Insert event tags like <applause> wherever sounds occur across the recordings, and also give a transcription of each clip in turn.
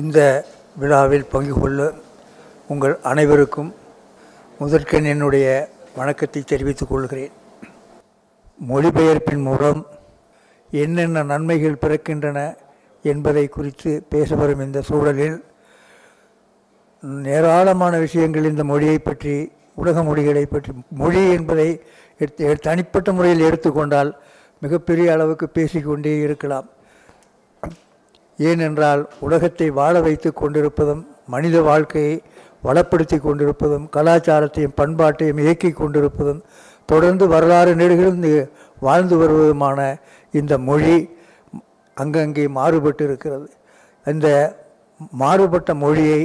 இந்த விழாவில் பங்கு கொள்ள உங்கள் அனைவருக்கும் முதற்கண் என்னுடைய வணக்கத்தை தெரிவித்துக் கொள்கிறேன். மொழிபெயர்ப்பின் மூலம் என்னென்ன நன்மைகள் பிறக்கின்றன என்பதை குறித்து பேச வரும் இந்த சூழலில் ஏராளமான விஷயங்கள் இந்த மொழியை பற்றி உலக மொழிகளை பற்றி மொழி என்பதை எடுத்து தனிப்பட்ட முறையில் எடுத்துக்கொண்டால் மிகப்பெரிய அளவுக்கு பேசிக்கொண்டே இருக்கலாம். ஏனென்றால் உலகத்தை வாழ வைத்து கொண்டிருப்பதும் மனித வாழ்க்கையை வளப்படுத்தி கொண்டிருப்பதும் கலாச்சாரத்தையும் பண்பாட்டையும் இயக்கி கொண்டிருப்பதும் தொடர்ந்து வரலாறு நெடுகிலும் வாழ்ந்து வருவதுமான இந்த மொழி அங்கங்கே மாறுபட்டு இருக்கிறது இந்த மாறுபட்ட மொழியை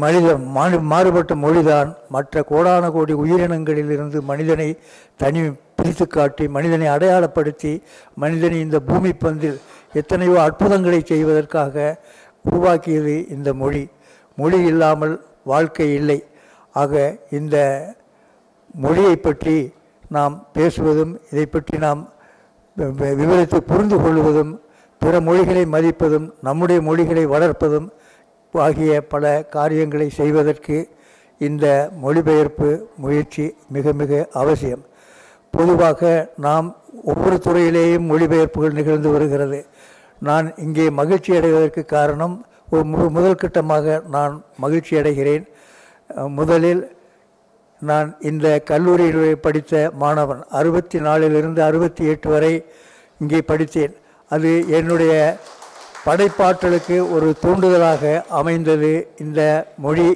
மனித மாறு மாறுபட்ட மொழிதான் மற்ற கோடான கோடி உயிரினங்களிலிருந்து மனிதனை தனி பிரித்து காட்டி மனிதனை அடையாளப்படுத்தி மனிதனை இந்த பூமி பந்தில் எத்தனையோ அற்புதங்களை செய்வதற்காக உருவாக்கியது இந்த மொழி. மொழி இல்லாமல் வாழ்க்கை இல்லை. ஆக இந்த மொழியை பற்றி நாம் பேசுவதும் இதை பற்றி நாம் விவரித்து புரிந்து கொள்வதும் பிற மொழிகளை மதிப்பதும் நம்முடைய மொழிகளை வளர்ப்பதும் ஆகிய பல காரியங்களை செய்வதற்கு இந்த மொழிபெயர்ப்பு முயற்சி மிக மிக அவசியம். பொதுவாக நாம் ஒவ்வொரு துறையிலேயும் மொழிபெயர்ப்புகள் நிகழ்ந்து வருகிறது. நான் இங்கே மகிழ்ச்சி அடைவதற்கு காரணம் ஒரு மு முதல் கட்டமாக நான் மகிழ்ச்சி அடைகிறேன். முதலில் நான் இந்த கல்லூரியில் படித்த மாணவன் அறுபத்தி நாலிலிருந்து அறுபத்தி எட்டு வரை இங்கே படித்தேன். அது என்னுடைய படைப்பாற்றலுக்கு ஒரு தூண்டுதலாக அமைந்தது. இந்த மொழி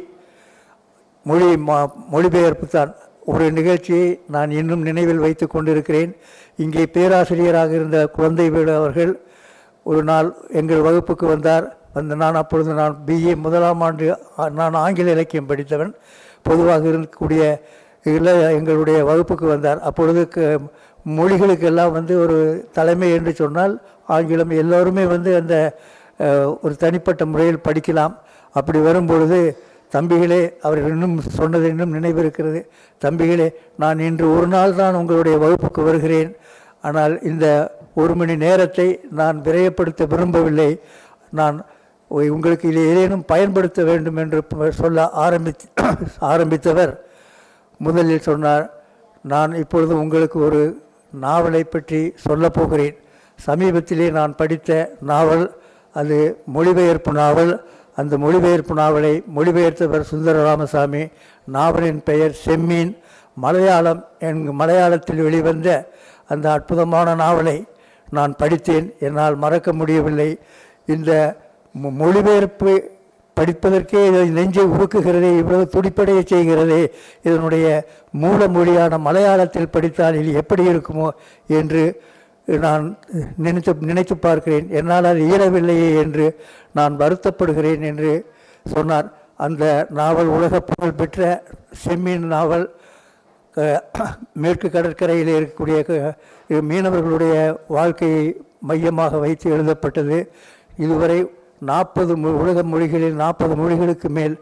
மொழி மா மொழிபெயர்ப்பு தான். ஒரு நிகழ்ச்சியை நான் இன்னும் நினைவில் வைத்து கொண்டிருக்கிறேன். இங்கே பேராசிரியராக இருந்த குழந்தை வீடு அவர்கள் ஒரு நாள் எங்கள் வகுப்புக்கு வந்தார். வந்து நான் அப்பொழுது நான் பிஏ முதலாம் ஆண்டு நான் ஆங்கில இலக்கியம் படித்தவன். பொதுவாக இருக்கக்கூடிய இதில் எங்களுடைய வகுப்புக்கு வந்தார். அப்பொழுது மொழிகளுக்கெல்லாம் வந்து ஒரு தலைமை என்று சொன்னால் ஆங்கிலம். எல்லோருமே வந்து அந்த ஒரு தனிப்பட்ட முறையில் படிக்கலாம். அப்படி வரும்பொழுது தம்பிகளே அவர் இன்னும் சொன்னது இன்னும் நினைவிருக்கிறது. தம்பிகளே நான் இன்று ஒரு நாள் தான் உங்களுடைய வகுப்புக்கு வருகிறேன். ஆனால் இந்த ஒரு மணி நேரத்தை நான் விரயப்படுத்த விரும்பவில்லை. நான் உங்களுக்கு இதை ஏதேனும் பயன்படுத்த வேண்டும் என்று சொல்ல ஆரம்பித்து ஆரம்பித்தவர் முதலில் சொன்னார் நான் இப்பொழுது உங்களுக்கு ஒரு நாவலை பற்றி சொல்லப் போகிறேன். சமீபத்திலே நான் படித்த நாவல் அது மொழிபெயர்ப்பு நாவல் அந்த மொழிபெயர்ப்பு நாவலை மொழிபெயர்த்தவர் சுந்தர ராமசாமி நாவலின் பெயர் செம்மீன் மலையாளம் என் மலையாளத்தில் வெளிவந்த அந்த அற்புதமான நாவலை நான் படித்தேன். என்னால் மறக்க முடியவில்லை. இந்த மொழிபெயர்ப்பு படிப்பதற்கே இதை நெஞ்சை உருக்குகிறதே இவ்வளவு துடிப்படைய செய்கிறதே இதனுடைய மூல மொழியான மலையாளத்தில் படித்தால் இது எப்படி இருக்குமோ என்று நான் நினைத்து நினைத்து பார்க்கிறேன். என்னால் அது இயலவில்லையே என்று நான் வருத்தப்படுகிறேன் என்று சொன்னார். அந்த நாவல் உலக புகழ் பெற்ற செம்மீன் நாவல் மேற்கு கடற்கரையில் இருக்கக்கூடிய மீனவர்களுடைய வாழ்க்கையை மையமாக வைத்து எழுதப்பட்டது. இதுவரை நாற்பது உலக மொழிகளில் நாற்பது மொழிகளுக்கு மேல்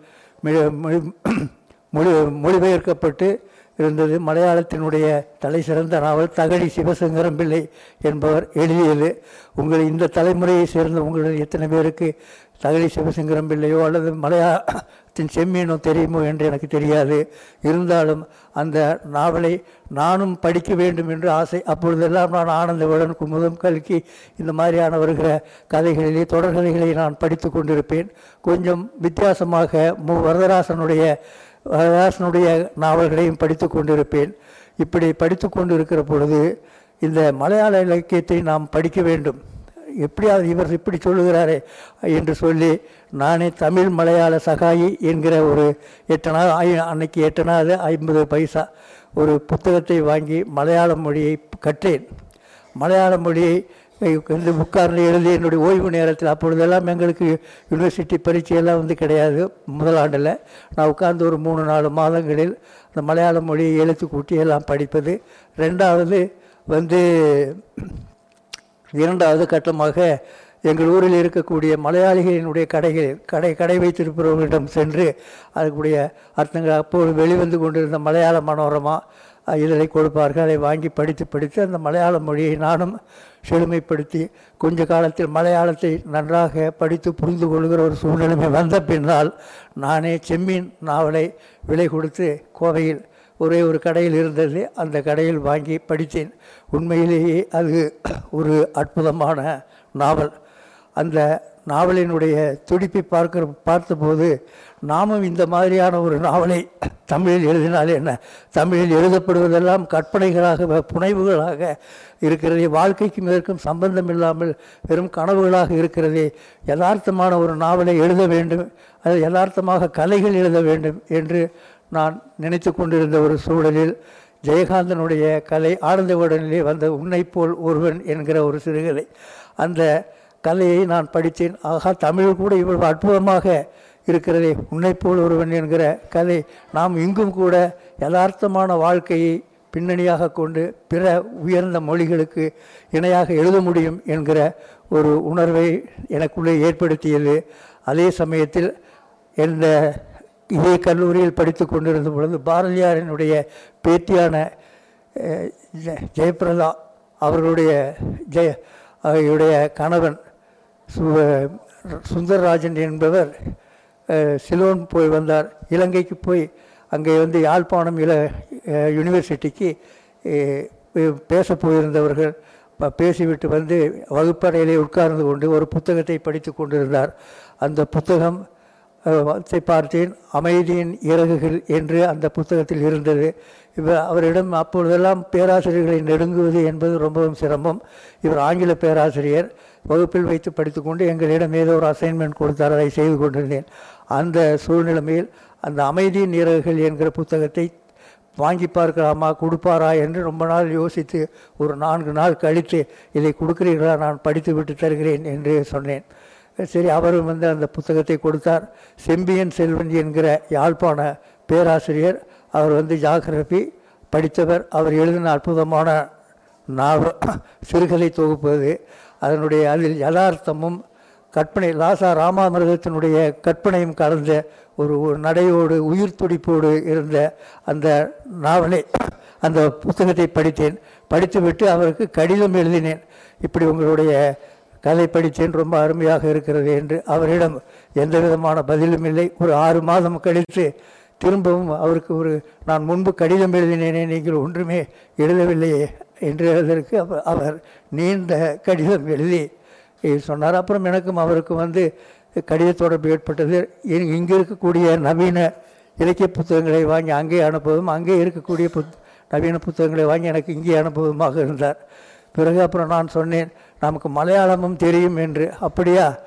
மொழி மொழிபெயர்க்கப்பட்டு இருந்தது. மலையாளத்தினுடைய தலை சிறந்த நாவல் தகழி சிவசங்கரம் பிள்ளை என்பவர் எழுதியது. உங்கள் இந்த தலைமுறையை சேர்ந்த உங்களில் எத்தனை பேருக்கு தகழி சிவசங்கரம் பிள்ளையோ அல்லது மலையாளத்தின் செம்மீனோ தெரியுமோ என்று எனக்கு தெரியாது. இருந்தாலும் அந்த நாவலை நானும் படிக்க வேண்டும் என்று ஆசை. அப்பொழுதெல்லாம் நான் ஆனந்தவுடன் குமுதம் கல்கி இந்த மாதிரியான வருகிற கதைகளிலே தொடர்கதைகளை நான் படித்து கொண்டிருப்பேன். கொஞ்சம் வித்தியாசமாக மு. வரதராசனுடைய வரதாசனுடைய நாவல்களையும் படித்து கொண்டிருப்பேன். இப்படி படித்து கொண்டிருக்கிற பொழுது இந்த மலையாள இலக்கியத்தை நாம் படிக்க வேண்டும். எப்படியாவது இவர் இப்படி சொல்லுகிறாரே என்று சொல்லி நானே தமிழ் மலையாள சகாயி என்கிற ஒரு எட்டனா அன்னைக்கு எட்டனாவது ஐம்பது பைசா ஒரு புத்தகத்தை வாங்கி மலையாள மொழியை கற்றேன். மலையாள மொழியை வந்து உட்கார்ந்து எழுதி என்னுடைய ஓய்வு நேரத்தில் அப்பொழுதெல்லாம் எங்களுக்கு யூனிவர்சிட்டி பரீட்சையெல்லாம் வந்து கிடையாது முதலாண்டில் நான் உட்கார்ந்து ஒரு மூணு நாலு மாதங்களில் அந்த மலையாள மொழியை எழுத்து கூட்டி எல்லாம் படிப்பது. ரெண்டாவது வந்து இரண்டாவது கட்டமாக எங்கள் ஊரில் இருக்கக்கூடிய மலையாளிகளினுடைய கடைகளில் கடை கடை வைத்திருப்பவர்களிடம் சென்று அதுக்குடைய அர்த்தங்கள் அப்போது வெளிவந்து கொண்டிருந்த மலையாள மனோரமா இதழை கொடுப்பார்கள். அதை வாங்கி படித்து படித்து அந்த மலையாள மொழியை நானும் செழுமைப்படுத்தி கொஞ்ச காலத்தில் மலையாளத்தை நன்றாக படித்து புரிந்து கொள்கிற ஒரு சூழ்நிலைமை வந்த பின்னால் நானே செம்மீன் நாவலை விலை கொடுத்து கோவையில் ஒரே ஒரு கடையில் இருந்தது. அந்த கடையில் வாங்கி படித்தேன். உண்மையிலேயே அது ஒரு அற்புதமான நாவல். அந்த நாவலினுடைய துடிப்பை பார்க்கிற பார்த்தபோது நாமும் இந்த மாதிரியான ஒரு நாவலை தமிழில் எழுதினால் என்ன? தமிழில் எழுதப்படுவதெல்லாம் கற்பனைகளாக புனைவுகளாக இருக்கிறதே வாழ்க்கைக்கும் இதற்கும் சம்பந்தம் இல்லாமல் வெறும் கனவுகளாக இருக்கிறதே யதார்த்தமான ஒரு நாவலை எழுத வேண்டும் அது யதார்த்தமாக கலைகள் எழுத வேண்டும் என்று நான் நினைத்து கொண்டிருந்த ஒரு சூழலில் ஜெயகாந்தனுடைய கலை ஆனந்தவுடனிலே வந்த உன்னை போல் ஒருவன் என்கிற ஒரு சிறுகதை. அந்த கலையை நான் படித்தேன். ஆகா தமிழ் கூட இவ்வளவு அற்புதமாக இருக்கிறதே. உன்னை போல் ஒருவன் என்கிற கதை நாம் இங்கும் கூட யதார்த்தமான வாழ்க்கையை பின்னணியாக கொண்டு பிற உயர்ந்த மொழிகளுக்கு இணையாக எழுத முடியும் என்கிற ஒரு உணர்வை எனக்குள்ளே ஏற்படுத்தியது. அதே சமயத்தில் எந்த இதே கல்லூரியில் படித்து கொண்டிருந்த பொழுது பாரதியாரினுடைய பேத்தியான ஜெ- ஜெயபிரதா அவர்களுடைய ஜெய அவருடைய கணவன் சுந்தரராஜன் என்பவர் சிலோன் போய் வந்தார். இலங்கைக்கு போய் அங்கே வந்து யாழ்ப்பாணம் இல யூனிவர்சிட்டிக்கு பேச போயிருந்தவர்கள் பேசிவிட்டு வந்து வகுப்பறையிலே உட்கார்ந்து கொண்டு ஒரு புத்தகத்தை படித்து கொண்டிருந்தார். அந்த புத்தகம் அஹ், பார்த்தேன் அமைதியின் இறகுகள் என்று அந்த புத்தகத்தில் இருந்தது. இவர் அவரிடம் அப்பொழுதெல்லாம் பேராசிரியர்களை நெருங்குவது என்பது ரொம்பவும் சிரமம். இவர் ஆங்கில பேராசிரியர். வகுப்பில் வைத்து படித்துக்கொண்டு எங்களிடம் ஏதோ ஒரு அசைன்மெண்ட் கொடுத்தார். அதை செய்து கொண்டிருந்தேன். அந்த சூழ்நிலைமையில் அந்த அமைதியின் இறகுகள் என்கிற புத்தகத்தை வாங்கி பார்க்கலாமா கொடுப்பாரா என்று ரொம்ப நாள் யோசித்து ஒரு நான்கு நாள் கழித்து இதை கொடுக்கிறீர்களா? நான் படித்து விட்டு தருகிறேன் என்று சொன்னேன். சரி அவரும் வந்து அந்த புத்தகத்தை கொடுத்தார். செம்பியன் செல்வன் என்கிற யாழ்ப்பாண பேராசிரியர் அவர் வந்து ஜாகிரபி படித்தவர். அவர் எழுதின அற்புதமான நாவல் சிறுகதை தொகுப்பது அதனுடைய அதில் யதார்த்தமும் கற்பனை லாசா ராமாமிரதத்தினுடைய கற்பனையும் கலந்த ஒரு ஒரு நடையோடு உயிர் துடிப்போடு இருந்த அந்த நாவலை அந்த புத்தகத்தை படித்தேன். படித்துவிட்டு அவருக்கு கடிதம் எழுதினேன். இப்படி உங்களுடைய கதை படித்தேன் ரொம்ப அருமையாக இருக்கிறது என்று அவரிடம் எந்த விதமான பதிலும் இல்லை. ஒரு ஆறு மாதம் கழித்து திரும்பவும் அவருக்கு ஒரு நான் முன்பு கடிதம் எழுதினேனே நீங்கள் ஒன்றுமே எழுதவில்லையே என்று எழுதற்கு அவர் அவர் நீண்ட கடிதம் எழுதி சொன்னார். அப்புறம் எனக்கும் அவருக்கும் வந்து கடித தொடர்பு ஏற்பட்டது. இங்கே இருக்கக்கூடிய நவீன இலக்கிய புத்தகங்களை வாங்கி அங்கே அனுப்பவும் அங்கே இருக்கக்கூடிய புத் நவீன புத்தகங்களை வாங்கி எனக்கு இங்கே அனுப்புவதுமாக இருந்தார். பிறகு அப்புறம் நான் சொன்னேன் நமக்கு மலையாளமும் தெரியும் என்று. அப்படியா?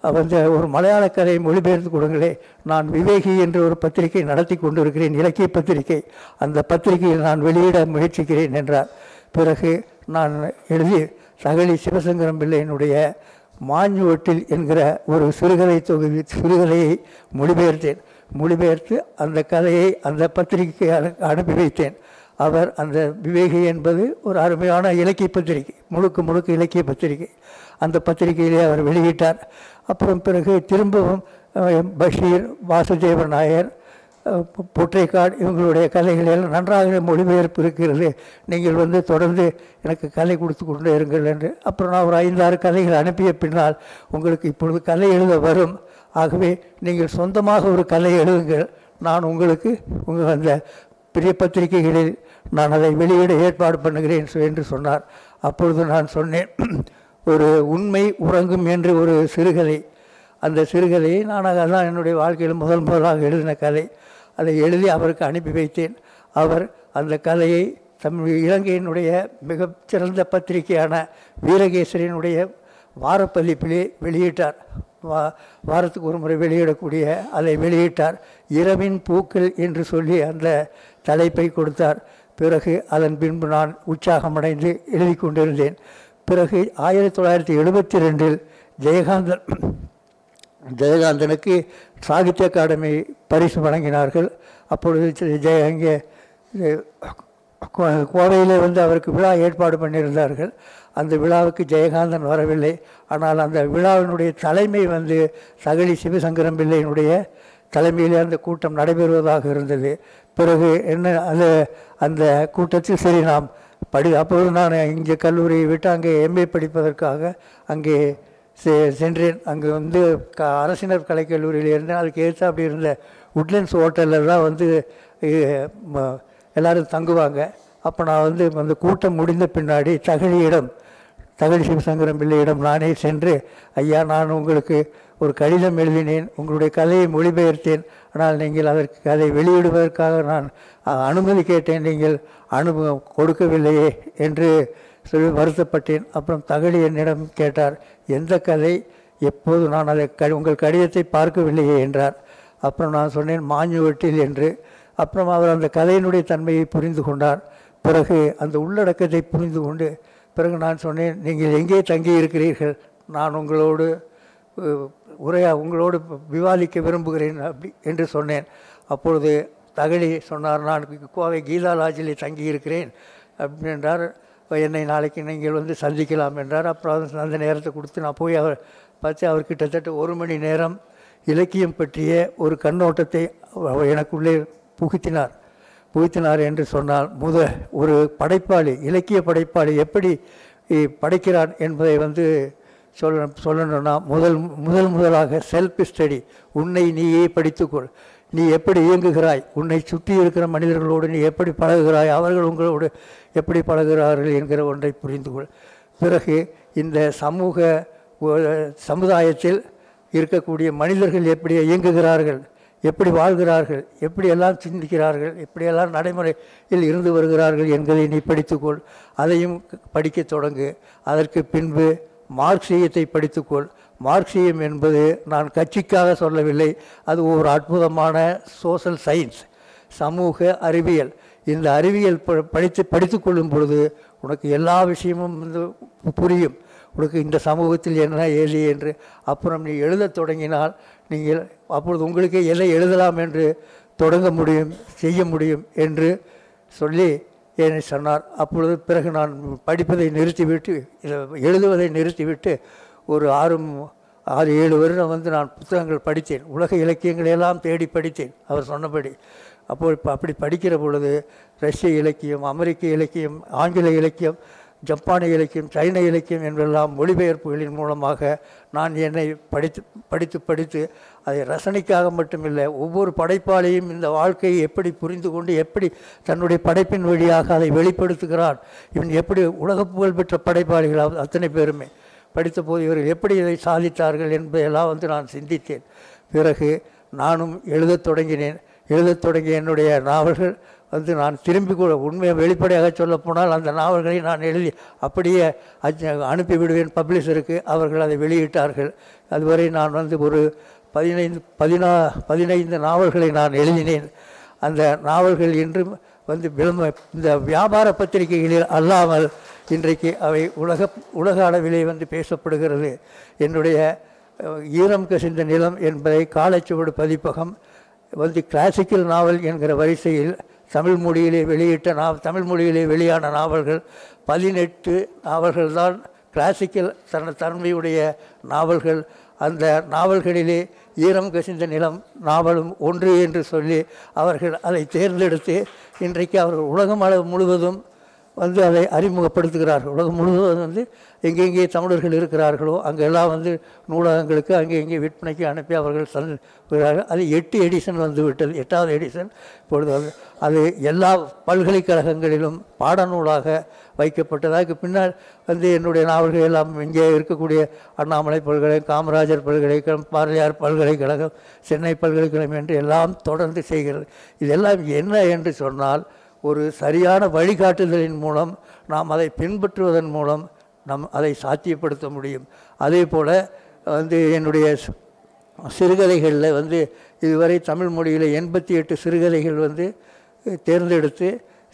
வந்து ஒரு மலையாள கதையை மொழிபெயர்த்து கொடுங்களே. நான் விவேகி என்ற ஒரு பத்திரிகை நடத்தி கொண்டிருக்கிறேன் இலக்கிய பத்திரிகை. அந்த பத்திரிகையில் நான் வெளியிட முயற்சிக்கிறேன் என்றார். பிறகு நான் எழுதி சகலி சிவசங்கரம் பிள்ளையினுடைய மாஞ்சுவட்டில் என்கிற ஒரு சிறுகதை தொகுதி சிறுகதையை மொழிபெயர்த்தேன். மொழிபெயர்த்து அந்த கதையை அந்த பத்திரிகைக்கு அனு- அனுப்பி வைத்தேன். அவர் அந்த விவேகி என்பது ஒரு அருமையான இலக்கிய பத்திரிகை முழுக்க முழுக்க இலக்கிய பத்திரிகை. அந்த பத்திரிகையிலே அவர் வெளியிட்டார். அப்புறம் பிறகு திரும்பவும் பஷீர் வாசுதேவன் நாயர் பொற்றைக்காடு இவங்களுடைய கலைகள் எல்லாம் நன்றாக மொழிபெயர்ப்பு இருக்கிறது. நீங்கள் வந்து தொடர்ந்து எனக்கு கலை கொடுத்து கொண்டே இருங்கள் என்று. அப்புறம் நான் ஒரு ஐந்தாறு கலைகள் அனுப்பிய பின்னால் உங்களுக்கு இப்பொழுது கலை எழுத வரும். ஆகவே நீங்கள் சொந்தமாக ஒரு கலை எழுதுங்கள். நான் உங்களுக்கு உங்கள் அந்த பெரிய பத்திரிகைகளில் நான் அதை வெளியிட ஏற்பாடு பண்ணுகிறேன் என்று சொன்னார். அப்பொழுது நான் சொன்னேன் <clears throat> ஒரு உண்மை உறங்கும் என்று ஒரு சிறுகதை. அந்த சிறுகதையை நான் அதான் என்னுடைய வாழ்க்கையில் முதல் முதலாக எழுதின கதை. அதை எழுதி அவருக்கு அனுப்பி வைத்தேன். அவர் அந்த கதையை தமிழ் இலங்கையினுடைய மிகச்சிறந்த பத்திரிகையான வீரகேசரியினுடைய வாரப்பதிப்பிலே வெளியிட்டார். வா வாரத்துக்கு ஒரு முறை வெளியிடக்கூடிய அதை வெளியிட்டார். இரவின் பூக்கள் என்று சொல்லி அந்த தலைப்பை கொடுத்தார். பிறகு அதன் பின்பு நான் உற்சாகமடைந்து எழுதி கொண்டிருந்தேன் பிறகு ஆயிரத்தி தொள்ளாயிரத்தி எழுபத்தி ரெண்டில் ஜெயகாந்தன் ஜெயகாந்தனுக்கு சாகித்ய அகாடமி பரிசு வழங்கினார்கள். அப்பொழுது ஜெய அங்கே கோ- கோவையிலே வந்து அவருக்கு விழா ஏற்பாடு பண்ணியிருந்தார்கள். அந்த விழாவுக்கு ஜெயகாந்தன் வரவில்லை. ஆனால் அந்த விழாவினுடைய தலைமை வந்து சகலி சிவசங்கரம் பிள்ளையினுடைய தலைமையிலே அந்த கூட்டம் நடைபெறுவதாக இருந்தது. பிறகு என்ன அந்த அந்த கூட்டத்தில் சரி நாம் படி அப்போது நான் இங்கே கல்லூரியை விட்டு அங்கே எம்ஏ படிப்பதற்காக அங்கே செ சென்றேன். அங்கே வந்து க அரசினர் கலைக்கல்லூரியில் இருந்தேன் அதுக்கு ஏற்ற அப்படி இருந்த உட்லண்ட்ஸ் ஹோட்டலில் தான் வந்து எல்லோரும் எல்லாரும் தங்குவாங்க. அப்போ நான் வந்து அந்த கூட்டம் முடிந்த பின்னாடி தகழியிடம் தகழி சிவசங்கரம் பிள்ளையிடம் நானே சென்று ஐயா நான் உங்களுக்கு ஒரு கடிதம் எழுதினேன் உங்களுடைய கதையை மொழிபெயர்த்தேன். ஆனால் நீங்கள் அதற்கு அதை வெளியிடுவதற்காக நான் அனுமதி கேட்டேன். நீங்கள் அனுபவம் கொடுக்கவில்லையே என்று சொல்லி வருத்தப்பட்டேன். அப்புறம் தகழி என்னிடம் கேட்டார் எந்த கதை? எப்போது நான் அதை க உங்கள் கடிதத்தை பார்க்கவில்லையே? என்றார். அப்புறம் நான் சொன்னேன் மாஞ்சுவட்டில் என்று. அப்புறம் அவர் அந்த கதையினுடைய தன்மையை புரிந்து கொண்டார். பிறகு அந்த உள்ளடக்கத்தை புரிந்து கொண்டு பிறகு நான் சொன்னேன் நீங்கள் எங்கே தங்கி இருக்கிறீர்கள் நான் உங்களோடு உரையா உங்களோடு விவாதிக்க விரும்புகிறேன் அப்படி என்று சொன்னேன். அப்பொழுது தகழி சொன்னார் நான் கோவை கீதா லாஜிலே தங்கி இருக்கிறேன் அப்படி என்றார். என்னை நாளைக்கு நீங்கள் வந்து சந்திக்கலாம் என்றார். அப்புறம் அந்த- நேரத்தை கொடுத்து நான் போய் அவர் பார்த்து அவர் கிட்டத்தட்ட ஒரு மணி நேரம் இலக்கியம் பற்றிய ஒரு கண்ணோட்டத்தை அவர் எனக்குள்ளே புகுத்தினார். புகுத்தினார் என்று சொன்னால் முத ஒரு படைப்பாளி இலக்கிய படைப்பாளி எப்படி படைக்கிறான் என்பதை வந்து சொல்ல சொல்லணும்னா முதல் முதல் முதலாக செல்ஃப் ஸ்டடி உன்னை நீயே படித்துக்கொள். நீ எப்படி இயங்குகிறாய்? உன்னை சுற்றி இருக்கிற மனிதர்களோடு நீ எப்படி பழகுகிறாய்? அவர்கள் உங்களோடு எப்படி பழகுகிறார்கள் என்கிற ஒன்றை புரிந்து கொள் பிறகு இந்த சமூக சமுதாயத்தில் இருக்கக்கூடிய மனிதர்கள் எப்படி இயங்குகிறார்கள்? எப்படி வாழ்கிறார்கள்? எப்படியெல்லாம் சிந்திக்கிறார்கள்? எப்படியெல்லாம் நடைமுறையில் இருந்து வருகிறார்கள் என்பதை நீ படித்துக்கொள். அதையும் படிக்கத் தொடங்கு. அதற்கு பின்பு மார்க்சியத்தை படித்துக்கொள். மார்க்சியம் என்பது நான் கட்சிக்காக சொல்லவில்லை. அது ஒரு அற்புதமான சோசல் சயின்ஸ் சமூக அறிவியல். இந்த அறிவியல் ப- படித்து படித்து கொள்ளும் பொழுது உனக்கு எல்லா விஷயமும் வந்து புரியும். உனக்கு இந்த சமூகத்தில் என்ன ஏது என்று. அப்புறம் நீ எழுதத் தொடங்கினால் நீங்கள் அப்பொழுது உங்களுக்கே எதை எழுதலாம் என்று தொடங்க முடியும் செய்ய முடியும் என்று சொல்லி என்னை சொன்னார் அப்பொழுது பிறகு நான் படிப்பதை நிறுத்திவிட்டு எழுதுவதை நிறுத்திவிட்டு ஒரு ஆறு ஆறு ஏழு வருடம் வந்து நான் புத்தகங்கள் படித்தேன். உலக இலக்கியங்களை எல்லாம் தேடி படித்தேன். அவர் சொன்னபடி. அப்போ இப்போ அப்படி படிக்கிற பொழுது ரஷ்ய இலக்கியம் அமெரிக்க இலக்கியம் ஆங்கில இலக்கியம் ஜப்பானிய இலக்கியம் சைன இலக்கியம் என்றெல்லாம் மொழிபெயர்ப்புகளின் மூலமாக நான் என்னை படித்து படித்து படித்து அதை ரசனைக்காக மட்டுமில்லை ஒவ்வொரு படைப்பாளியும் இந்த வாழ்க்கையை எப்படி புரிந்து கொண்டு எப்படி தன்னுடைய படைப்பின் வழியாக அதை வெளிப்படுத்துகிறான் இவன் எப்படி உலக புகழ்பெற்ற படைப்பாளிகள் அத்தனை பேருமே. படித்தபோது இவர்கள் எப்படி இதை சாதித்தார்கள் என்பதையெல்லாம் வந்து நான் சிந்தித்தேன். பிறகு நானும் எழுதத் தொடங்கினேன். எழுதத் தொடங்கிய என்னுடைய நாவல்கள் வந்து நான் திரும்பி கூட உண்மையை வெளிப்படையாக சொல்லப்போனால் அந்த நாவல்களை நான் எழுதி அப்படியே அனுப்பிவிடுவேன் பப்ளிஷருக்கு அவர்கள் அதை வெளியிட்டார்கள். அதுவரை நான் வந்து ஒரு பதினைந்து பதினா பதினைந்து நாவல்களை நான் எழுதினேன். அந்த நாவல்கள் இன்றும் வந்து விளம்ப இந்த வியாபார பத்திரிகைகளில் அல்லாமல் இன்றைக்கு அவை உலக உலக அளவிலே வந்து பேசப்படுகிறது. என்னுடைய ஈரம் கசிந்த நிலம் என்பதை காலச்சுவடு பதிப்பகம் வந்து கிளாசிக்கல் நாவல் என்கிற வரிசையில் தமிழ் மொழியிலே வெளியிட்ட நா தமிழ் மொழியிலே வெளியான நாவல்கள் பதினெட்டு நாவல்கள் தான் கிளாசிக்கல் தன தன்மையுடைய நாவல்கள். அந்த நாவல்களிலே ஈரம் கசிந்த நிலம் நாவலும் ஒன்று என்று சொல்லி அவர்கள் அதை தேர்ந்தெடுத்து இன்றைக்கு அவர்கள் உலகம் அளவு முழுவதும் வந்து அதை அறிமுகப்படுத்துகிறார்கள். உலகம் முழுவதும் வந்து எங்கெங்கே தமிழர்கள் இருக்கிறார்களோ அங்கெல்லாம் வந்து நூலகங்களுக்கு அங்கே இங்கே விற்பனைக்கு அனுப்பி அவர்கள் தந்துகிறார்கள் அது எட்டு எடிஷன் வந்து விட்டது. எட்டாவது எடிஷன் இப்பொழுது அது எல்லா பல்கலைக்கழகங்களிலும் பாடநூலாக வைக்கப்பட்டது? அதுக்கு பின்னால் வந்து என்னுடைய நாவல்கள் எல்லாம் இங்கே இருக்கக்கூடிய அண்ணாமலை பல்கலை காமராஜர் பல்கலைக்கழகம் பாரதியார் பல்கலைக்கழகம் சென்னை பல்கலைக்கழகம் என்று எல்லாம் தொடர்ந்து செய்கிறது. இதெல்லாம் என்ன என்று சொன்னால் ஒரு சரியான வழிகாட்டுதலின் மூலம் நாம் அதை பின்பற்றுவதன் மூலம் நம் அதை சாத்தியப்படுத்த முடியும். அதே போல் வந்து என்னுடைய சிறுகதைகளில் வந்து இதுவரை தமிழ் மொழியில் எண்பத்தி எட்டு சிறுகதைகள் வந்து தேர்ந்தெடுத்து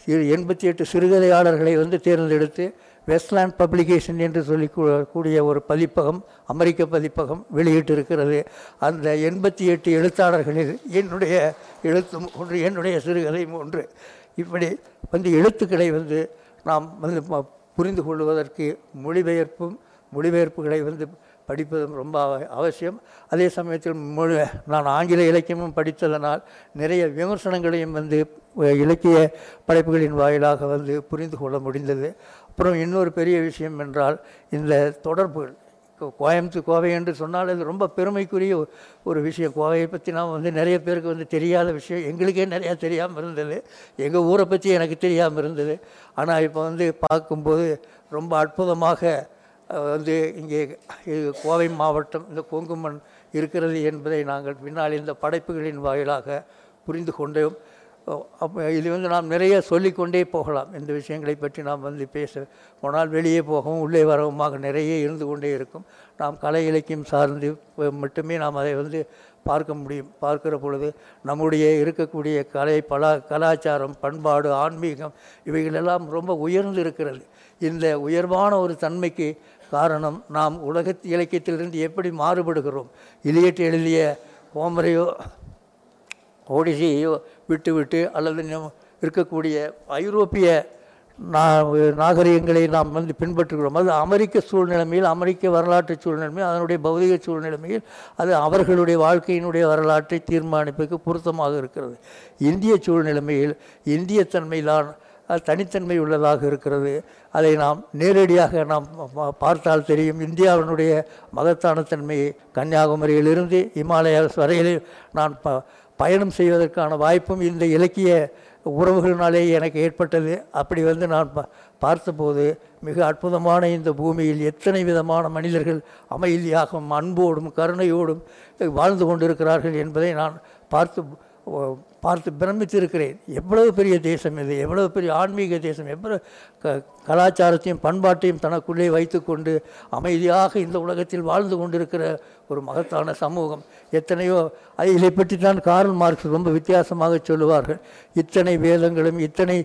எண்பத்தி எட்டு சிறுகதையாளர்களை வந்து தேர்ந்தெடுத்து வெஸ்ட்லேண்ட் பப்ளிகேஷன் என்று சொல்லி கூடிய ஒரு பதிப்பகம் அமெரிக்க பதிப்பகம் வெளியிட்டிருக்கிறது. அந்த எண்பத்தி எட்டு எழுத்தாளர்களில் என்னுடைய எழுத்தும் ஒன்று என்னுடைய சிறுகதையும் ஒன்று. இப்படி வந்து எழுத்துக்களை வந்து நாம் வந்து புரிந்து கொள்வதற்கு மொழிபெயர்ப்பும் மொழிபெயர்ப்புகளை வந்து படிப்பதும் ரொம்ப அவ- அவசியம். அதே சமயத்தில் மொழி நான் ஆங்கில இலக்கியமும் படித்ததனால் நிறைய விமர்சனங்களையும் வந்து இலக்கிய படைப்புகளின் வாயிலாக வந்து புரிந்து கொள்ள முடிந்தது. அப்புறம் இன்னொரு பெரிய விஷயம் என்றால் இந்த தொடர்புகள். கோ- கோயம்புத்தூர் கோவை என்று சொன்னால் அது ரொம்ப பெருமைக்குரிய ஒரு விஷயம். கோவையை பற்றி நாம் வந்து நிறைய பேருக்கு வந்து தெரியாத விஷயம். எங்களுக்கே நிறையா தெரியாமல் இருந்தது. எங்கள் ஊரை பற்றி எனக்கு தெரியாமல் இருந்தது. ஆனால் இப்போ வந்து பார்க்கும்போது ரொம்ப அற்புதமாக வந்து இங்கே இது கோவை மாவட்டம் இந்த கொங்கு மண் இருக்கிறது என்பதை நாங்கள் பின்னால் இந்த படைப்புகளின் வாயிலாக புரிந்து கொண்டோம். அப்போ இது வந்து நாம் நிறைய சொல்லிக்கொண்டே போகலாம். இந்த விஷயங்களை பற்றி நாம் வந்து பேச போனால் வெளியே போகவும் உள்ளே வரவுமாக நிறைய இருந்து கொண்டே இருக்கும். நாம் கலை இலக்கியம் சார்ந்து மட்டுமே நாம் அதை வந்து பார்க்க முடியும். பார்க்கிற பொழுது நம்முடைய இருக்கக்கூடிய கலை பலா கலாச்சாரம் பண்பாடு ஆன்மீகம் இவைகளெல்லாம் ரொம்ப உயர்ந்து இருக்கிறது. இந்த உயர்வான ஒரு தன்மைக்கு காரணம் நாம் உலக இலக்கியத்திலிருந்து எப்படி மாறுபடுகிறோம்? இலியட் எழுதிய ஹோமரையோ ஓடிசியையோ விட்டுவிட்டு அல்லது நம்ம இருக்கக்கூடிய ஐரோப்பிய நா நாகரிகங்களை நாம் வந்து பின்பற்றுகிறோம். அது அமெரிக்க சூழ்நிலைமையில் அமெரிக்க வரலாற்று சூழ்நிலைமையில் அதனுடைய பௌதிக சூழ்நிலைமையில் அது அவர்களுடைய வாழ்க்கையினுடைய வரலாற்றை தீர்மானிப்பதற்கு பொருத்தமாக இருக்கிறது. இந்திய சூழ்நிலைமையில் இந்திய தன்மைதான் அது தனித்தன்மை உள்ளதாக இருக்கிறது. அதை நாம் நேரடியாக நாம் பா- பார்த்தால் தெரியும். இந்தியாவினுடைய மகத்தான தன்மையை கன்னியாகுமரியிலிருந்து இமாலயாஸ் வரையில் நான் ப பயணம் செய்வதற்கான வாய்ப்பும் இந்த இலக்கிய உறவுகளினாலே எனக்கு ஏற்பட்டது. அப்படி வந்து நான் பா பார்த்தபோது மிக அற்புதமான இந்த பூமியில் எத்தனை விதமான மனிதர்கள் அமைதியாகவும் அன்போடும் கருணையோடும் வாழ்ந்து கொண்டிருக்கிறார்கள் என்பதை நான் பார்த்து பார்த்து பிரமித்திருக்கிறேன். எவ்வளவு பெரிய தேசம் இது எவ்வளவு பெரிய ஆன்மீக தேசம் எவ்வளவு க கலாச்சாரத்தையும் பண்பாட்டையும் தனக்குள்ளே வைத்துக்கொண்டு அமைதியாக இந்த உலகத்தில் வாழ்ந்து கொண்டிருக்கிற ஒரு மகத்தான சமூகம். எத்தனையோ இதை பற்றி தான் கார்ல் மார்க்ஸ் ரொம்ப வித்தியாசமாக சொல்லுவார்கள். இத்தனை வேதங்களும் இத்தனை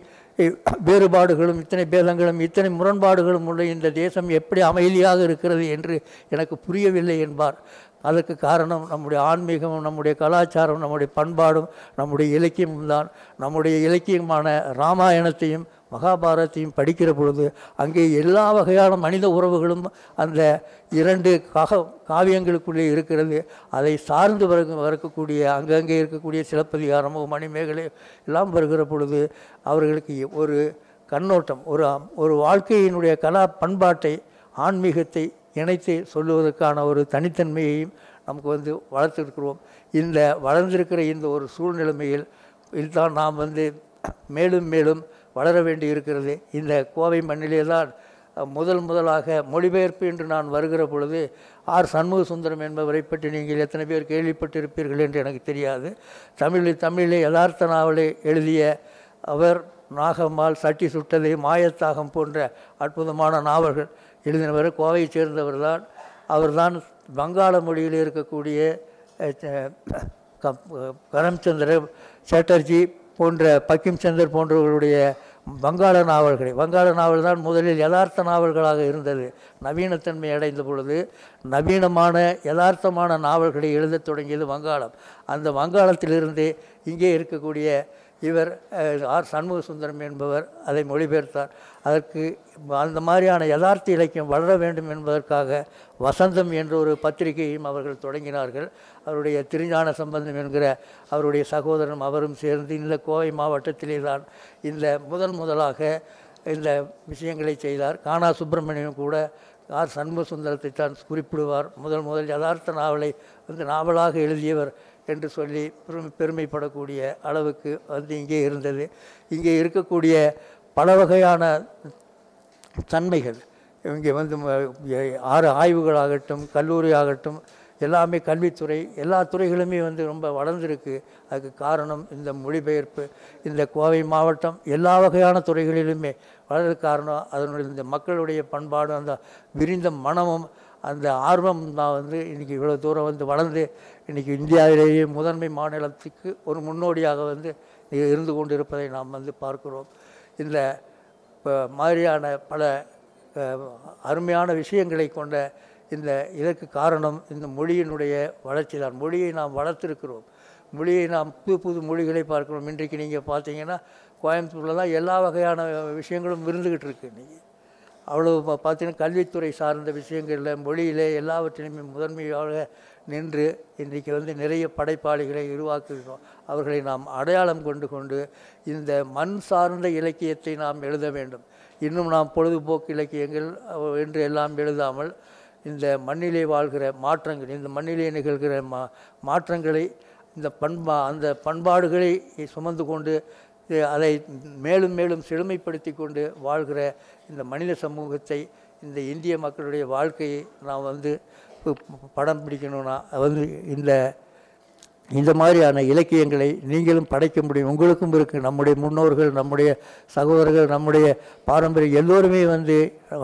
வேறுபாடுகளும் இத்தனை பேதங்களும் இத்தனை முரண்பாடுகளும் உள்ள இந்த தேசம் எப்படி அமைதியாக இருக்கிறது என்று எனக்கு புரியவில்லை என்பார். அதற்கு காரணம் நம்முடைய ஆன்மீகமும் நம்முடைய கலாச்சாரம் நம்முடைய பண்பாடும் நம்முடைய இலக்கியமும் தான். நம்முடைய இலக்கியமான ராமாயணத்தையும் மகாபாரதத்தையும் படிக்கிற பொழுது அங்கே எல்லா வகையான மனித உறவுகளும் அந்த இரண்டு கக காவியங்களுக்குள்ளே இருக்கிறது. அதை சார்ந்து வர வரக்கூடிய அங்கங்கே இருக்கக்கூடிய சிலப்பதிகாரமோ மணிமேகலை எல்லாம் வருகிற பொழுது அவர்களுக்கு ஒரு கண்ணோட்டம் ஒரு ஒரு வாழ்க்கையினுடைய கலா பண்பாட்டை ஆன்மீகத்தை இணைத்து சொல்லுவதற்கான ஒரு தனித்தன்மையையும் நமக்கு வந்து வளர்த்துருக்கிறோம். இந்த வளர்ந்திருக்கிற இந்த ஒரு சூழ்நிலைமையில் இதுதான் நாம் வந்து மேலும் மேலும் வளர வேண்டி இருக்கிறது இந்த கோவை மண்ணிலே தான் முதல் முதலாக மொழிபெயர்ப்பு என்று நான் வருகிற பொழுது ஆர் சண்முக சுந்தரம் என்பவரை பற்றி நீங்கள் எத்தனை பேர் கேள்விப்பட்டிருப்பீர்கள் என்று எனக்கு தெரியாது. தமிழில் தமிழில் யதார்த்த நாவலை எழுதிய அவர் நாகம்மாள் சட்டி சுட்டதை மாயத்தாகம் போன்ற அற்புதமான நாவல்கள் எழுதினவர் கோவையைச் சேர்ந்தவர் தான் அவர்தான் வங்காள மொழியில் இருக்கக்கூடிய கரம்சந்திர சேட்டர்ஜி போன்ற பக்கிம் சந்தர் போன்றவர்களுடைய வங்காள நாவல்களை வங்காள நாவல் தான் முதலில் யதார்த்த நாவல்களாக இருந்தது. நவீனத்தன்மை அடைந்த பொழுது நவீனமான யதார்த்தமான நாவல்களை எழுதத் தொடங்கியது வங்காளம். அந்த வங்காளத்திலிருந்து இங்கே இருக்கக்கூடிய இவர் ஆர். சண்முக சுந்தரம் என்பவர் அதை மொழிபெயர்த்தார். அதற்கு அந்த மாதிரியான யதார்த்த இலக்கியம் வளர வேண்டும் என்பதற்காக வசந்தம் என்ற ஒரு பத்திரிகையும் அவர்கள் தொடங்கினார்கள். அவருடைய திருஞான சம்பந்தம் என்கிற அவருடைய சகோதரன் அவரும் சேர்ந்து இந்த கோவை மாவட்டத்திலே தான் இந்த முதன் முதலாக இந்த விஷயங்களை செய்தார். கானா சுப்பிரமணியம் கூட ஆர். சண்முக சுந்தரத்தை தான் குறிப்பிடுவார். முதல் முதல் யதார்த்த நாவலை வந்து நாவலாக எழுதியவர் என்று சொல்லி பெருமை பெருமைப்படக்கூடிய அளவுக்கு வந்து இங்கே இருந்தது. இங்கே இருக்கக்கூடிய பல வகையான தன்மைகள் இங்கே வந்து ஆறு ஆய்வுகளாகட்டும் கல்லூரி ஆகட்டும் எல்லாமே கல்வித்துறை எல்லா துறைகளுமே வந்து ரொம்ப வளர்ந்துருக்கு. அதுக்கு காரணம் இந்த மொழிபெயர்ப்பு இந்த கோவை மாவட்டம் எல்லா வகையான துறைகளிலுமே வளர்றதுக்கு காரணம் அதனுடைய இந்த மக்களுடைய பண்பாடும் அந்த விரிந்த மனமும் அந்த ஆர்வம் தான் வந்து இன்றைக்கி இவ்வளோ தூரம் வந்து வளர்ந்து இன்றைக்கி இந்தியாவிலேயே முதன்மை மாநிலத்துக்கு ஒரு முன்னோடியாக வந்து இருந்து கொண்டிருப்பதை நாம் வந்து பார்க்கிறோம். இந்த இப்போ மாதிரியான பல அருமையான விஷயங்களை கொண்ட இந்த இதற்கு காரணம் இந்த மொழியினுடைய வளர்ச்சி தான். மொழியை நாம் வளர்த்திருக்கிறோம். மொழியை நாம் புது புது மொழிகளை பார்க்கிறோம். இன்றைக்கு நீங்கள் பார்த்தீங்கன்னா கோயம்புத்தூரில் தான் எல்லா வகையான விஷயங்களும் இருந்துக்கிட்டு இருக்கு. இன்றைக்கி அவ்வளோ பார்த்தீங்கன்னா கல்வித்துறை சார்ந்த விஷயங்களில் மொழியிலே எல்லாவற்றிலுமே முதன்மையாக நின்று இன்றைக்கு வந்து நிறைய படைப்பாளிகளை உருவாக்குகிறோம். அவர்களை நாம் அடையாளம் கொண்டு கொண்டு இந்த மண் சார்ந்த இலக்கியத்தை நாம் எழுத வேண்டும். இன்னும் நாம் பொழுதுபோக்கு இலக்கியங்கள் என்று எல்லாம் எழுதாமல் இந்த மண்ணிலே வாழ்கிற மாற்றங்கள் இந்த மண்ணிலே நிகழ்கிற மா மாற்றங்களை இந்த பண்பா அந்த பண்பாடுகளை சுமந்து கொண்டு அதை மேலும் மேலும் செழுமைப்படுத்தி கொண்டு வாழ்கிற இந்த மனித சமூகத்தை இந்த இந்திய மக்களுடைய வாழ்க்கையை நாம் வந்து படம் பிடிக்கணும்னா வந்து இந்த இந்த மாதிரியான இலக்கியங்களை நீங்களும் படைக்க முடியும். உங்களுக்கும் இருக்குது நம்முடைய முன்னோர்கள் நம்முடைய சகோதரர்கள் நம்முடைய பாரம்பரியம் எல்லோருமே வந்து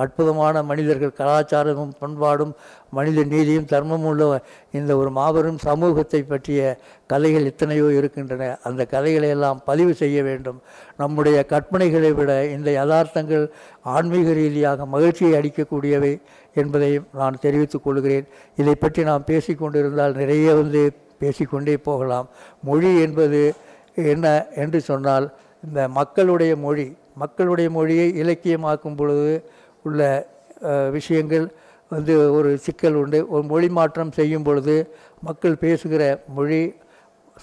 அற்புதமான மனிதர்கள். கலாச்சாரமும் பண்பாடும் மனித நீதியும் தர்மமும் உள்ள இந்த ஒரு மாபெரும் சமூகத்தை பற்றிய கதைகள் எத்தனையோ இருக்கின்றன. அந்த கதைகளை எல்லாம் பதிவு செய்ய வேண்டும். நம்முடைய கற்பனைகளை விட இந்த யதார்த்தங்கள் ஆன்மீக ரீதியாக மகிழ்ச்சியை அளிக்கக்கூடியவை என்பதையும் நான் தெரிவித்துக் கொள்கிறேன். இதை பற்றி நாம் பேசிக்கொண்டிருந்தால் நிறைய வந்து பேசிக்கொண்டே போகலாம். மொழி என்பது என்ன என்று சொன்னால் இந்த மக்களுடைய மொழி மக்களுடைய மொழியை இலக்கியமாக்கும் பொழுது உள்ள விஷயங்கள் வந்து ஒரு சிக்கல் உண்டு. ஒரு மொழி மாற்றம் செய்யும் பொழுது மக்கள் பேசுகிற மொழி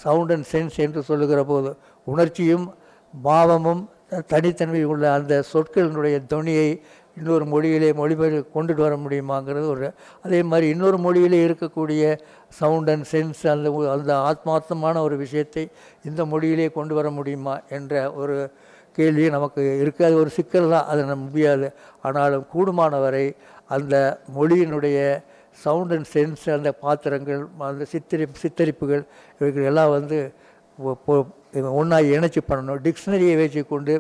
சவுண்ட் அண்ட் சென்ஸ் என்று சொல்லுகிற போது உணர்ச்சியும் பாவமும் தனித்தன்மை உள்ள அந்த சொற்களினுடைய துணியை இன்னொரு மொழியிலே மொழிபெயர் கொண்டுட்டு வர முடியுமாங்கிறது ஒரு அதே மாதிரி இன்னொரு மொழியிலே இருக்கக்கூடிய சவுண்ட் அண்ட் சென்ஸ் அந்த அந்த ஆத்மார்த்தமான ஒரு விஷயத்தை இந்த மொழியிலே கொண்டு வர முடியுமா என்ற ஒரு கேள்வி நமக்கு இருக்காது ஒரு சிக்கல் தான் அது நம்ம முடியாது. ஆனாலும் கூடுமானவரை அந்த மொழியினுடைய சவுண்ட் அண்ட் சென்ஸ் அந்த பாத்திரங்கள் அந்த சித்தரி சித்தரிப்புகள் இவைகள் எல்லாம் வந்து ஒன்றா இணைச்சி பண்ணணும். டிக்ஷனரியை வச்சு கொண்டு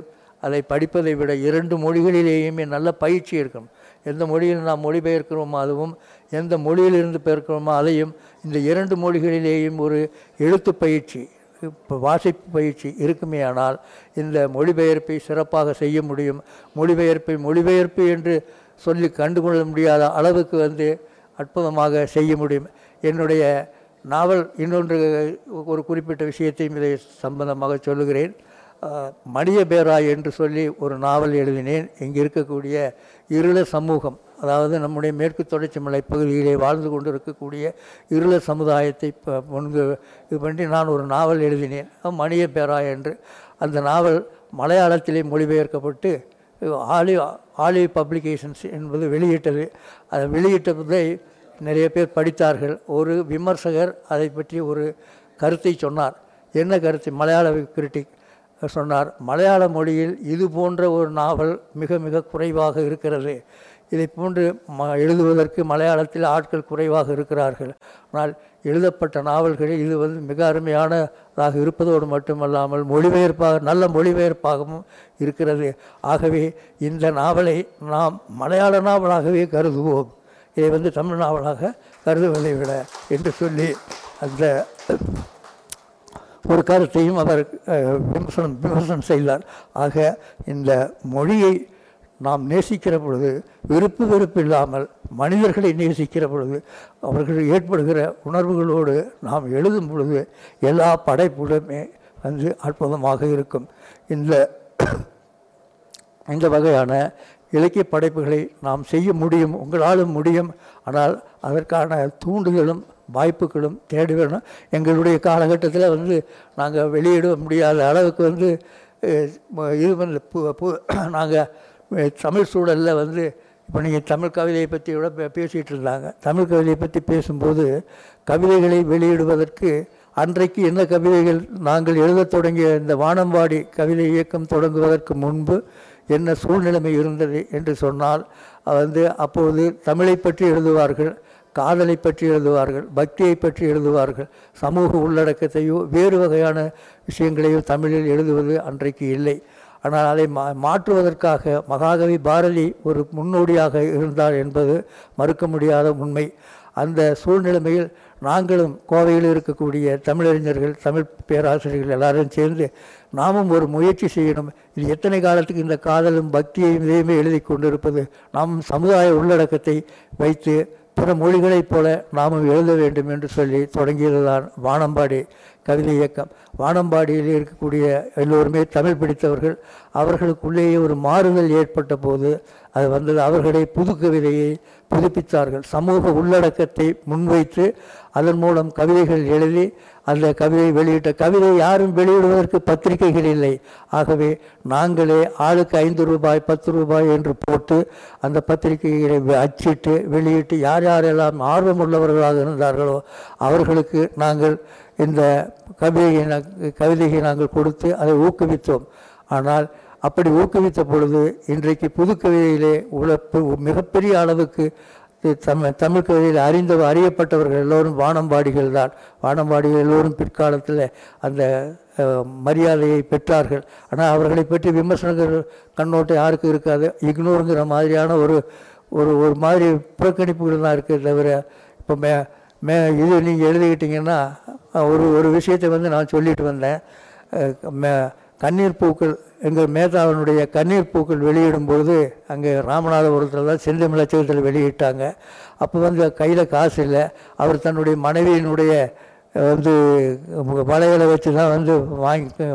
அதை படிப்பதை விட இரண்டு மொழிகளிலேயுமே நல்ல பயிற்சி இருக்கணும் எந்த மொழியில் நாம் மொழிபெயர்க்கிறோமோ அதுவும் எந்த மொழியிலிருந்து பெயர்க்கிறோமோ அதையும் இந்த இரண்டு மொழிகளிலேயும் ஒரு எழுத்து பயிற்சி இப்போ வாசிப்பு பயிற்சி இருக்குமே ஆனால் இந்த மொழிபெயர்ப்பை சிறப்பாக செய்ய முடியும். மொழிபெயர்ப்பை மொழிபெயர்ப்பு என்று சொல்லி கண்டுகொள்ள முடியாத அளவுக்கு வந்து அற்புதமாக செய்ய முடியும். என்னுடைய நாவல் இன்னொன்று ஒரு குறிப்பிட்ட விஷயத்தையும் இதை சம்பந்தமாக சொல்லுகிறேன். அஹ், பேராய் என்று சொல்லி ஒரு நாவல் எழுதினேன். இங்கே இருக்கக்கூடிய இருள சமூகம் அதாவது நம்முடைய மேற்கு தொடர்ச்சி மலை பகுதியிலே வாழ்ந்து கொண்டு இருக்கக்கூடிய இருள சமுதாயத்தை முன்பு இது பண்ணி நான் ஒரு நாவல் எழுதினேன். மணிய பேராய் என்று. அந்த நாவல் மலையாளத்திலே மொழிபெயர்க்கப்பட்டு ஆலி ஆலி பப்ளிகேஷன்ஸ் என்பது வெளியிட்டது. அதை வெளியிட்டதை நிறைய பேர் படித்தார்கள். ஒரு விமர்சகர் அதை பற்றி ஒரு கருத்தை சொன்னார். என்ன கருத்து? மலையாள கிரிட்டிக் சொன்னார். மலையாள மொழியில் இது போன்ற ஒரு நாவல் மிக மிக குறைவாக இருக்கிறது. இதை போன்று ம எழுதுவதற்கு மலையாளத்தில் ஆட்கள் குறைவாக இருக்கிறார்கள். ஆனால் எழுதப்பட்ட நாவல்களில் இது வந்து மிக அருமையானதாக இருப்பதோடு மட்டுமல்லாமல் மொழிபெயர்ப்பாக நல்ல மொழிபெயர்ப்பாகவும் இருக்கிறது. ஆகவே இந்த நாவலை நாம் மலையாள நாவலாகவே கருதுவோம். இதை வந்து தமிழ் நாவலாக கருதுவதை விட என்று சொல்லி அந்த ஒரு கருத்தையும் அவர் விமர்சனம் விமர்சனம் செய்தார். ஆக இந்த மொழியை நாம் நேசிக்கிற பொழுது விருப்பு வெறுப்பு இல்லாமல் மனிதர்களை நேசிக்கிற பொழுது அவர்கள் ஏற்படுகிற உணர்வுகளோடு நாம் எழுதும் பொழுது எல்லா படைப்புகளுமே வந்து அற்புதமாக இருக்கும். இந்த இந்த வகையான இலக்கிய படைப்புகளை நாம் செய்ய முடியும் உங்களாலும் முடியும். ஆனால் அதற்கான தூண்டுதலும் வாய்ப்புகளும் தேடி வேணும் எங்களுடைய காலகட்டத்தில் வந்து நாங்கள் வெளியிட முடியாத அளவுக்கு வந்து இது <clears throat> வந்து பு- நாங்கள் தமிழ் சூழலில் வந்து இப்போ நீங்கள் தமிழ் கவிதையை பற்றி கூட பே- பேசிகிட்டு இருந்தாங்க. தமிழ் கவிதையை பற்றி பேசும்போது கவிதைகளை வெளியிடுவதற்கு அன்றைக்கு என்ன கவிதைகள் நாங்கள் எழுதத் தொடங்கிய இந்த வானம்பாடி கவிதை இயக்கம் தொடங்குவதற்கு முன்பு என்ன சூழ்நிலைமை இருந்தது என்று சொன்னால் வந்து அப்பொழுது தமிழை பற்றி எழுதுவார்கள். காதலை பற்றி எழுதுவார்கள் பக்தியை பற்றி எழுதுவார்கள் சமூக உள்ளடக்கத்தையோ வேறு வகையான விஷயங்களையோ தமிழில் எழுதுவது அன்றைக்கு இல்லை. ஆனால் அதை மா மாற்றுவதற்காக மகாகவி பாரதி ஒரு முன்னோடியாக இருந்தார் என்பது மறுக்க முடியாத உண்மை. அந்த சூழ்நிலைமையில் நாங்களும் கோவையில் இருக்கக்கூடிய தமிழறிஞர்கள் தமிழ் பேராசிரியர்கள் எல்லாரும் சேர்ந்து நாமும் ஒரு முயற்சி செய்யணும். இது எத்தனை காலத்துக்கு இந்த காதலும் பக்தியையும் இதையுமே எழுதி கொண்டிருப்பது. நாம் சமுதாய உள்ளடக்கத்தை வைத்து பிற மொழிகளைப் போல நாமும் எழுத வேண்டும் என்று சொல்லி தொடங்கியதுதான் வானம்பாடி. கவிதை இயக்கம். வானம்பாடியில் இருக்கக்கூடிய எல்லோருமே தமிழ் பிடித்தவர்கள். அவர்களுக்குள்ளேயே ஒரு மாறுதல் ஏற்பட்ட போது அது வந்தது. அவர்களே புது கவிதையை புதுப்பித்தார்கள். சமூக உள்ளடக்கத்தை முன்வைத்து அதன் மூலம் கவிதைகள் எழுதி அந்த கவிதை வெளியிட்ட கவிதை யாரும் வெளியிடுவதற்கு பத்திரிகைகள் இல்லை. ஆகவே நாங்களே ஆளுக்கு ஐந்து ரூபாய் பத்து ரூபாய் என்று போட்டு அந்த பத்திரிகைகளை அச்சிட்டு வெளியிட்டு யார் யாரெல்லாம் ஆர்வமுள்ளவர்களாக இருந்தார்களோ அவர்களுக்கு நாங்கள் இந்த கவிதையை கவிதையை நாங்கள் கொடுத்து அதை ஊக்குவித்தோம். ஆனால் அப்படி ஊக்குவித்த பொழுது இன்றைக்கு புது கவிதையிலே உள்ள மிகப்பெரிய அளவுக்கு தமிழ் தமிழ் கவிதையில் அறிந்த அறியப்பட்டவர்கள் எல்லோரும் வானம்பாடிகள் தான். வானம்பாடிகள் எல்லோரும் பிற்காலத்தில் அந்த மரியாதையை பெற்றார்கள். ஆனால் அவர்களை பற்றி விமர்சனங்கள் கண்ணோட்டம் யாருக்கும் இருக்காது. இக்னோருங்கிற மாதிரியான ஒரு ஒரு ஒரு மாதிரி புறக்கணிப்புகள் தான் இருக்குது தவிர இப்போ மே இது நீங்கள் எழுதிக்கிட்டிங்கன்னா ஒரு ஒரு விஷயத்தை வந்து நான் சொல்லிட்டு வந்தேன். மே கண்ணீர் பூக்கள் எங்கள் மேதாவனுடைய கண்ணீர் பூக்கள் வெளியிடும் பொழுது அங்கே ராமநாதபுரத்தில் தான் செந்தமிழ் மிளச்சகத்தில் வெளியிட்டாங்க. அப்போ வந்து கையில் காசு இல்லை. அவர் தன்னுடைய மனைவியினுடைய வந்து வளையலை வச்சு தான் வந்து வாங்கி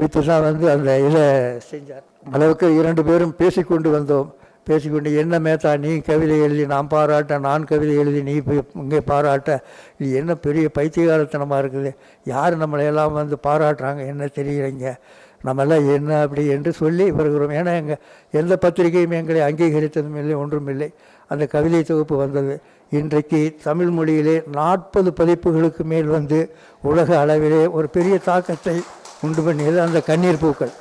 விற்று தான் வந்து அந்த இதை செஞ்சார். அளவுக்கு இரண்டு பேரும் பேசிக்கொண்டு வந்தோம். பேசிக்கொண்டு என்ன மேத்தா நீ கவிதை எழுதி நான் பாராட்ட நான் கவிதை எழுதி நீ போய் இங்கே பாராட்ட. இது என்ன பெரிய பைத்தியகாரத்தனமாக இருக்குது. யார் நம்மளை எல்லாம் வந்து பாராட்டுறாங்க? என்ன தெரியலைங்க நம்மெல்லாம் என்ன அப்படி என்று சொல்லி வருகிறோம். ஏன்னா எங்கள் எந்த பத்திரிகையும் எங்களை அங்கீகரித்ததும் இல்லை ஒன்றும் இல்லை. அந்த கவிதை தொகுப்பு வந்தது. இன்றைக்கு தமிழ் மொழியிலே நாற்பது பதிப்புகளுக்கு மேல் வந்து உலக அளவிலே ஒரு பெரிய தாக்கத்தை உண்டு பண்ணியது அந்த கண்ணீர் பூக்கள்.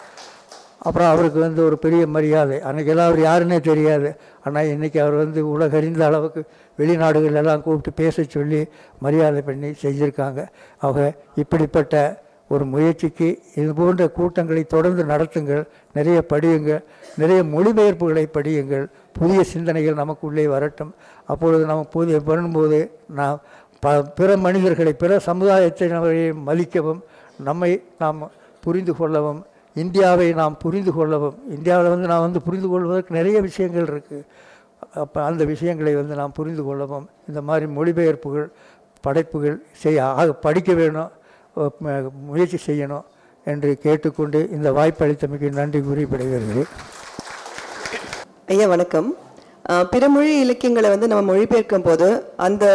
அப்புறம் அவருக்கு வந்து ஒரு பெரிய மரியாதை. அன்றைக்கெல்லாம் அவர் யாருன்னே தெரியாது. ஆனால் இன்றைக்கி அவர் வந்து உலகறிந்த அளவுக்கு வெளிநாடுகளெல்லாம் கூப்பிட்டு பேச சொல்லி மரியாதை பண்ணி செஞ்சுருக்காங்க. அவங்க இப்படிப்பட்ட ஒரு முயற்சிக்கு இது போன்ற கூட்டங்களை தொடர்ந்து நடத்துங்கள். நிறைய படியுங்கள். நிறைய மொழிபெயர்ப்புகளை படியுங்கள். புதிய சிந்தனைகள் நமக்குள்ளே வரட்டும். அப்பொழுது நம்ம புதிய பண்ணும்போது நாம் ப பிற மனிதர்களை பிற சமுதாயத்தை நம்மை மதிக்கவும் நம்மை நாம் புரிந்து கொள்ளவும் இந்தியாவை நாம் புரிந்து கொள்ளவும் இந்தியாவில் வந்து நாம் வந்து புரிந்து கொள்வதற்கு நிறைய விஷயங்கள் இருக்குது அப்போ அந்த விஷயங்களை வந்து நாம் புரிந்து கொள்ளவும் இந்த மாதிரி மொழிபெயர்ப்புகள் படைப்புகள் செய்ய ஆக படிக்க வேணும் முயற்சி செய்யணும் என்று கேட்டுக்கொண்டு இந்த வாய்ப்பளித்தமைக்கு நன்றி குறிப்பிடுகிறது ஐயா வணக்கம். பிறமொழி பிற மொழி இலக்கியங்களை வந்து நம்ம மொழிபெயர்க்கும் போது அந்த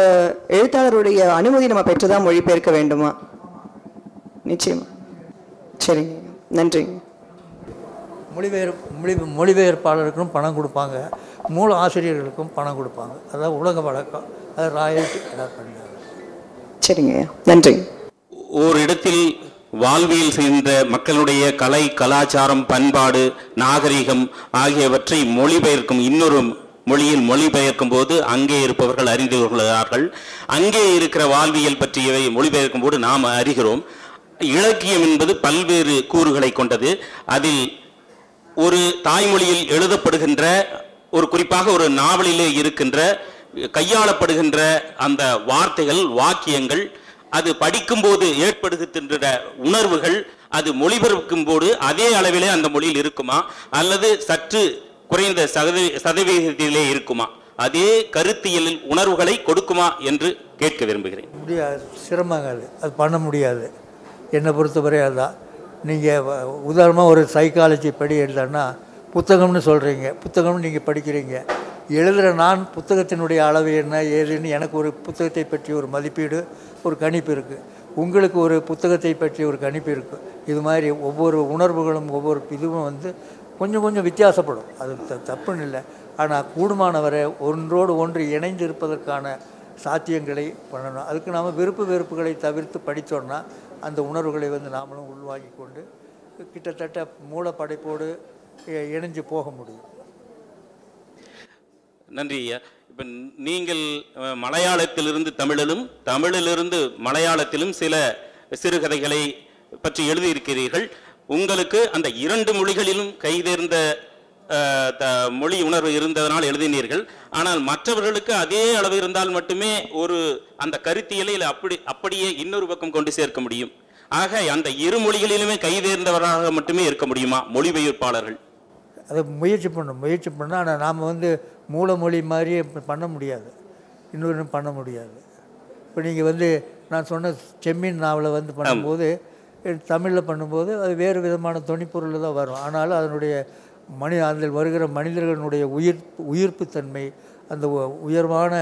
எழுத்தாளருடைய அனுமதி நம்ம பெற்றுதான் மொழிபெயர்க்க வேண்டுமா? நிச்சயமா. சரிங்க நன்றிங்க மொழிபெயர் மொழி மொழிபெயர்ப்பாளருக்கும் பணம் கொடுப்பாங்க. மூல ஆசிரியர்களுக்கும் பணம் கொடுப்பாங்க. அதான் உலக வழக்கம். அது ராயல்ட்டி எல்லாம் பண்ணுறாங்க சரிங்க நன்றிங்க ஓர் இடத்தில் வாழ்வியல் செய்த மக்களுடைய கலை கலாச்சாரம் பண்பாடு நாகரிகம் ஆகியவற்றை மொழிபெயர்க்கும் இன்னொரு மொழியில் மொழிபெயர்க்கும் போது அங்கே இருப்பவர்கள் அறிந்து கொள்கிறார்கள். அங்கே இருக்கிற வாழ்வியல் பற்றியவை மொழிபெயர்க்கும் போது நாம் அறிகிறோம். இலக்கியம் என்பது பல்வேறு கூறுகளை கொண்டது. அதில் ஒரு தாய்மொழியில் எழுதப்படுகின்ற ஒரு குறிப்பாக ஒரு நாவலிலே இருக்கின்ற கையாளப்படுகின்ற அந்த வார்த்தைகள் வாக்கியங்கள் அது படிக்கும்போது ஏற்படுகின்ற உணர்வுகள் அது மொழிபெயர்க்கும் போது அதே அளவிலே அந்த மொழியில் இருக்குமா? அல்லது சற்று குறைந்த சதவீ சதவீதத்திலே இருக்குமா? அதே கருத்தியலில் உணர்வுகளை கொடுக்குமா என்று கேட்க விரும்புகிறேன். முடியாது சிரமங்க அது அது பண்ண முடியாது. என்னை பொறுத்தவரை அதுதான். நீங்கள் உதாரணமாக ஒரு சைக்காலஜி படி எழுதன்னா புத்தகம்னு சொல்கிறீங்க புத்தகம்னு நீங்கள் படிக்கிறீங்க. எழுதுகிற நான் புத்தகத்தினுடைய அளவு என்ன ஏதுன்னு எனக்கு ஒரு புத்தகத்தை பற்றி ஒரு மதிப்பீடு ஒரு கணிப்பு இருக்குது உங்களுக்கு ஒரு புத்தகத்தை பற்றி ஒரு கணிப்பு இருக்குது இது மாதிரி ஒவ்வொரு உணர்வுகளும் ஒவ்வொரு இதுவும் வந்து கொஞ்சம் கொஞ்சம் வித்தியாசப்படும். அது த- தப்புன்னு இல்லை. ஆனால் கூடுமானவரை ஒன்றோடு ஒன்று இணைந்து இருப்பதற்கான சாத்தியங்களை பண்ணணும். அதுக்கு நாம் விருப்பு வெறுப்புகளை தவிர்த்து படித்தோம்னா அந்த உணர்வுகளை வந்து நாமளும் உள்வாங்கி கொண்டு கிட்டத்தட்ட மூலப்படைப்போடு இணைஞ்சு போக முடியும். நன்றி ஐயா. இப்போ நீங்கள் மலையாளத்திலிருந்து தமிழிலும் தமிழிலிருந்து மலையாளத்திலும் சில சிறுகதைகளை பற்றி எழுதியிருக்கிறீர்கள். உங்களுக்கு அந்த இரண்டு மொழிகளிலும் கைதேர்ந்த மொழி உணர்வு இருந்ததனால் எழுதினீர்கள். ஆனால் மற்றவர்களுக்கு அதே அளவு இருந்தால் மட்டுமே ஒரு அந்த கருத்தியலை அப்படி அப்படியே இன்னொரு பக்கம் கொண்டு சேர்க்க முடியும். ஆக அந்த இரு மொழிகளிலுமே கைதேர்ந்தவராக மட்டுமே இருக்க முடியுமா மொழிபெயர்ப்பாளர்கள் அதை முயற்சி பண்ணணும் முயற்சி பண்ணால் ஆனால் நாம் வந்து மூலமொழி மாதிரியே பண்ண முடியாது. இன்னொன்று பண்ண முடியாது. இப்போ நீங்கள் வந்து நான் சொன்ன செம்மீன் நாவலை வந்து பண்ணும்போது தமிழில் பண்ணும்போது அது வேறு விதமான தொனிப்பொருள் தான் வரும். ஆனாலும் அதனுடைய மனித அதில் வருகிற மனிதர்களுடைய உயிர் உயிர்ப்புத்தன்மை அந்த உ- உயர்வான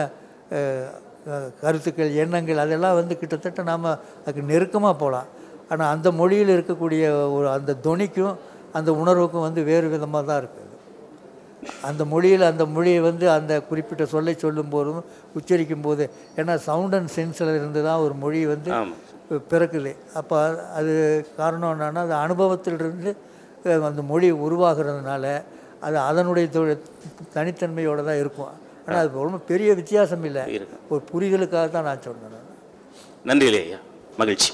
கருத்துக்கள் எண்ணங்கள் அதெல்லாம் வந்து கிட்டத்தட்ட நாம் அதுக்கு நெருக்கமாக போகலாம். ஆனால் அந்த மொழியில் இருக்கக்கூடிய ஒரு அந்த தொனிக்கும் அந்த உணர்வுக்கும் வந்து வேறு விதமாக தான் இருக்குது. அந்த மொழியில் அந்த மொழியை வந்து அந்த குறிப்பிட்ட சொல்லை சொல்லும் போதும் உச்சரிக்கும் போது ஏன்னா சவுண்ட் அண்ட் சென்ஸில் இருந்து தான் ஒரு மொழி வந்து பிறக்குது. அப்போ அது காரணம் என்னன்னா அது அனுபவத்திலிருந்து அந்த மொழி உருவாகிறதுனால அது அதனுடைய தனித்தன்மையோடு தான் இருக்கும். ஆனால் அது ரொம்ப பெரிய வித்தியாசம் இல்லை. ஒரு புரிதலுக்காக தான் நான் சொன்னேன். நன்றி ஐயா. மகிழ்ச்சி.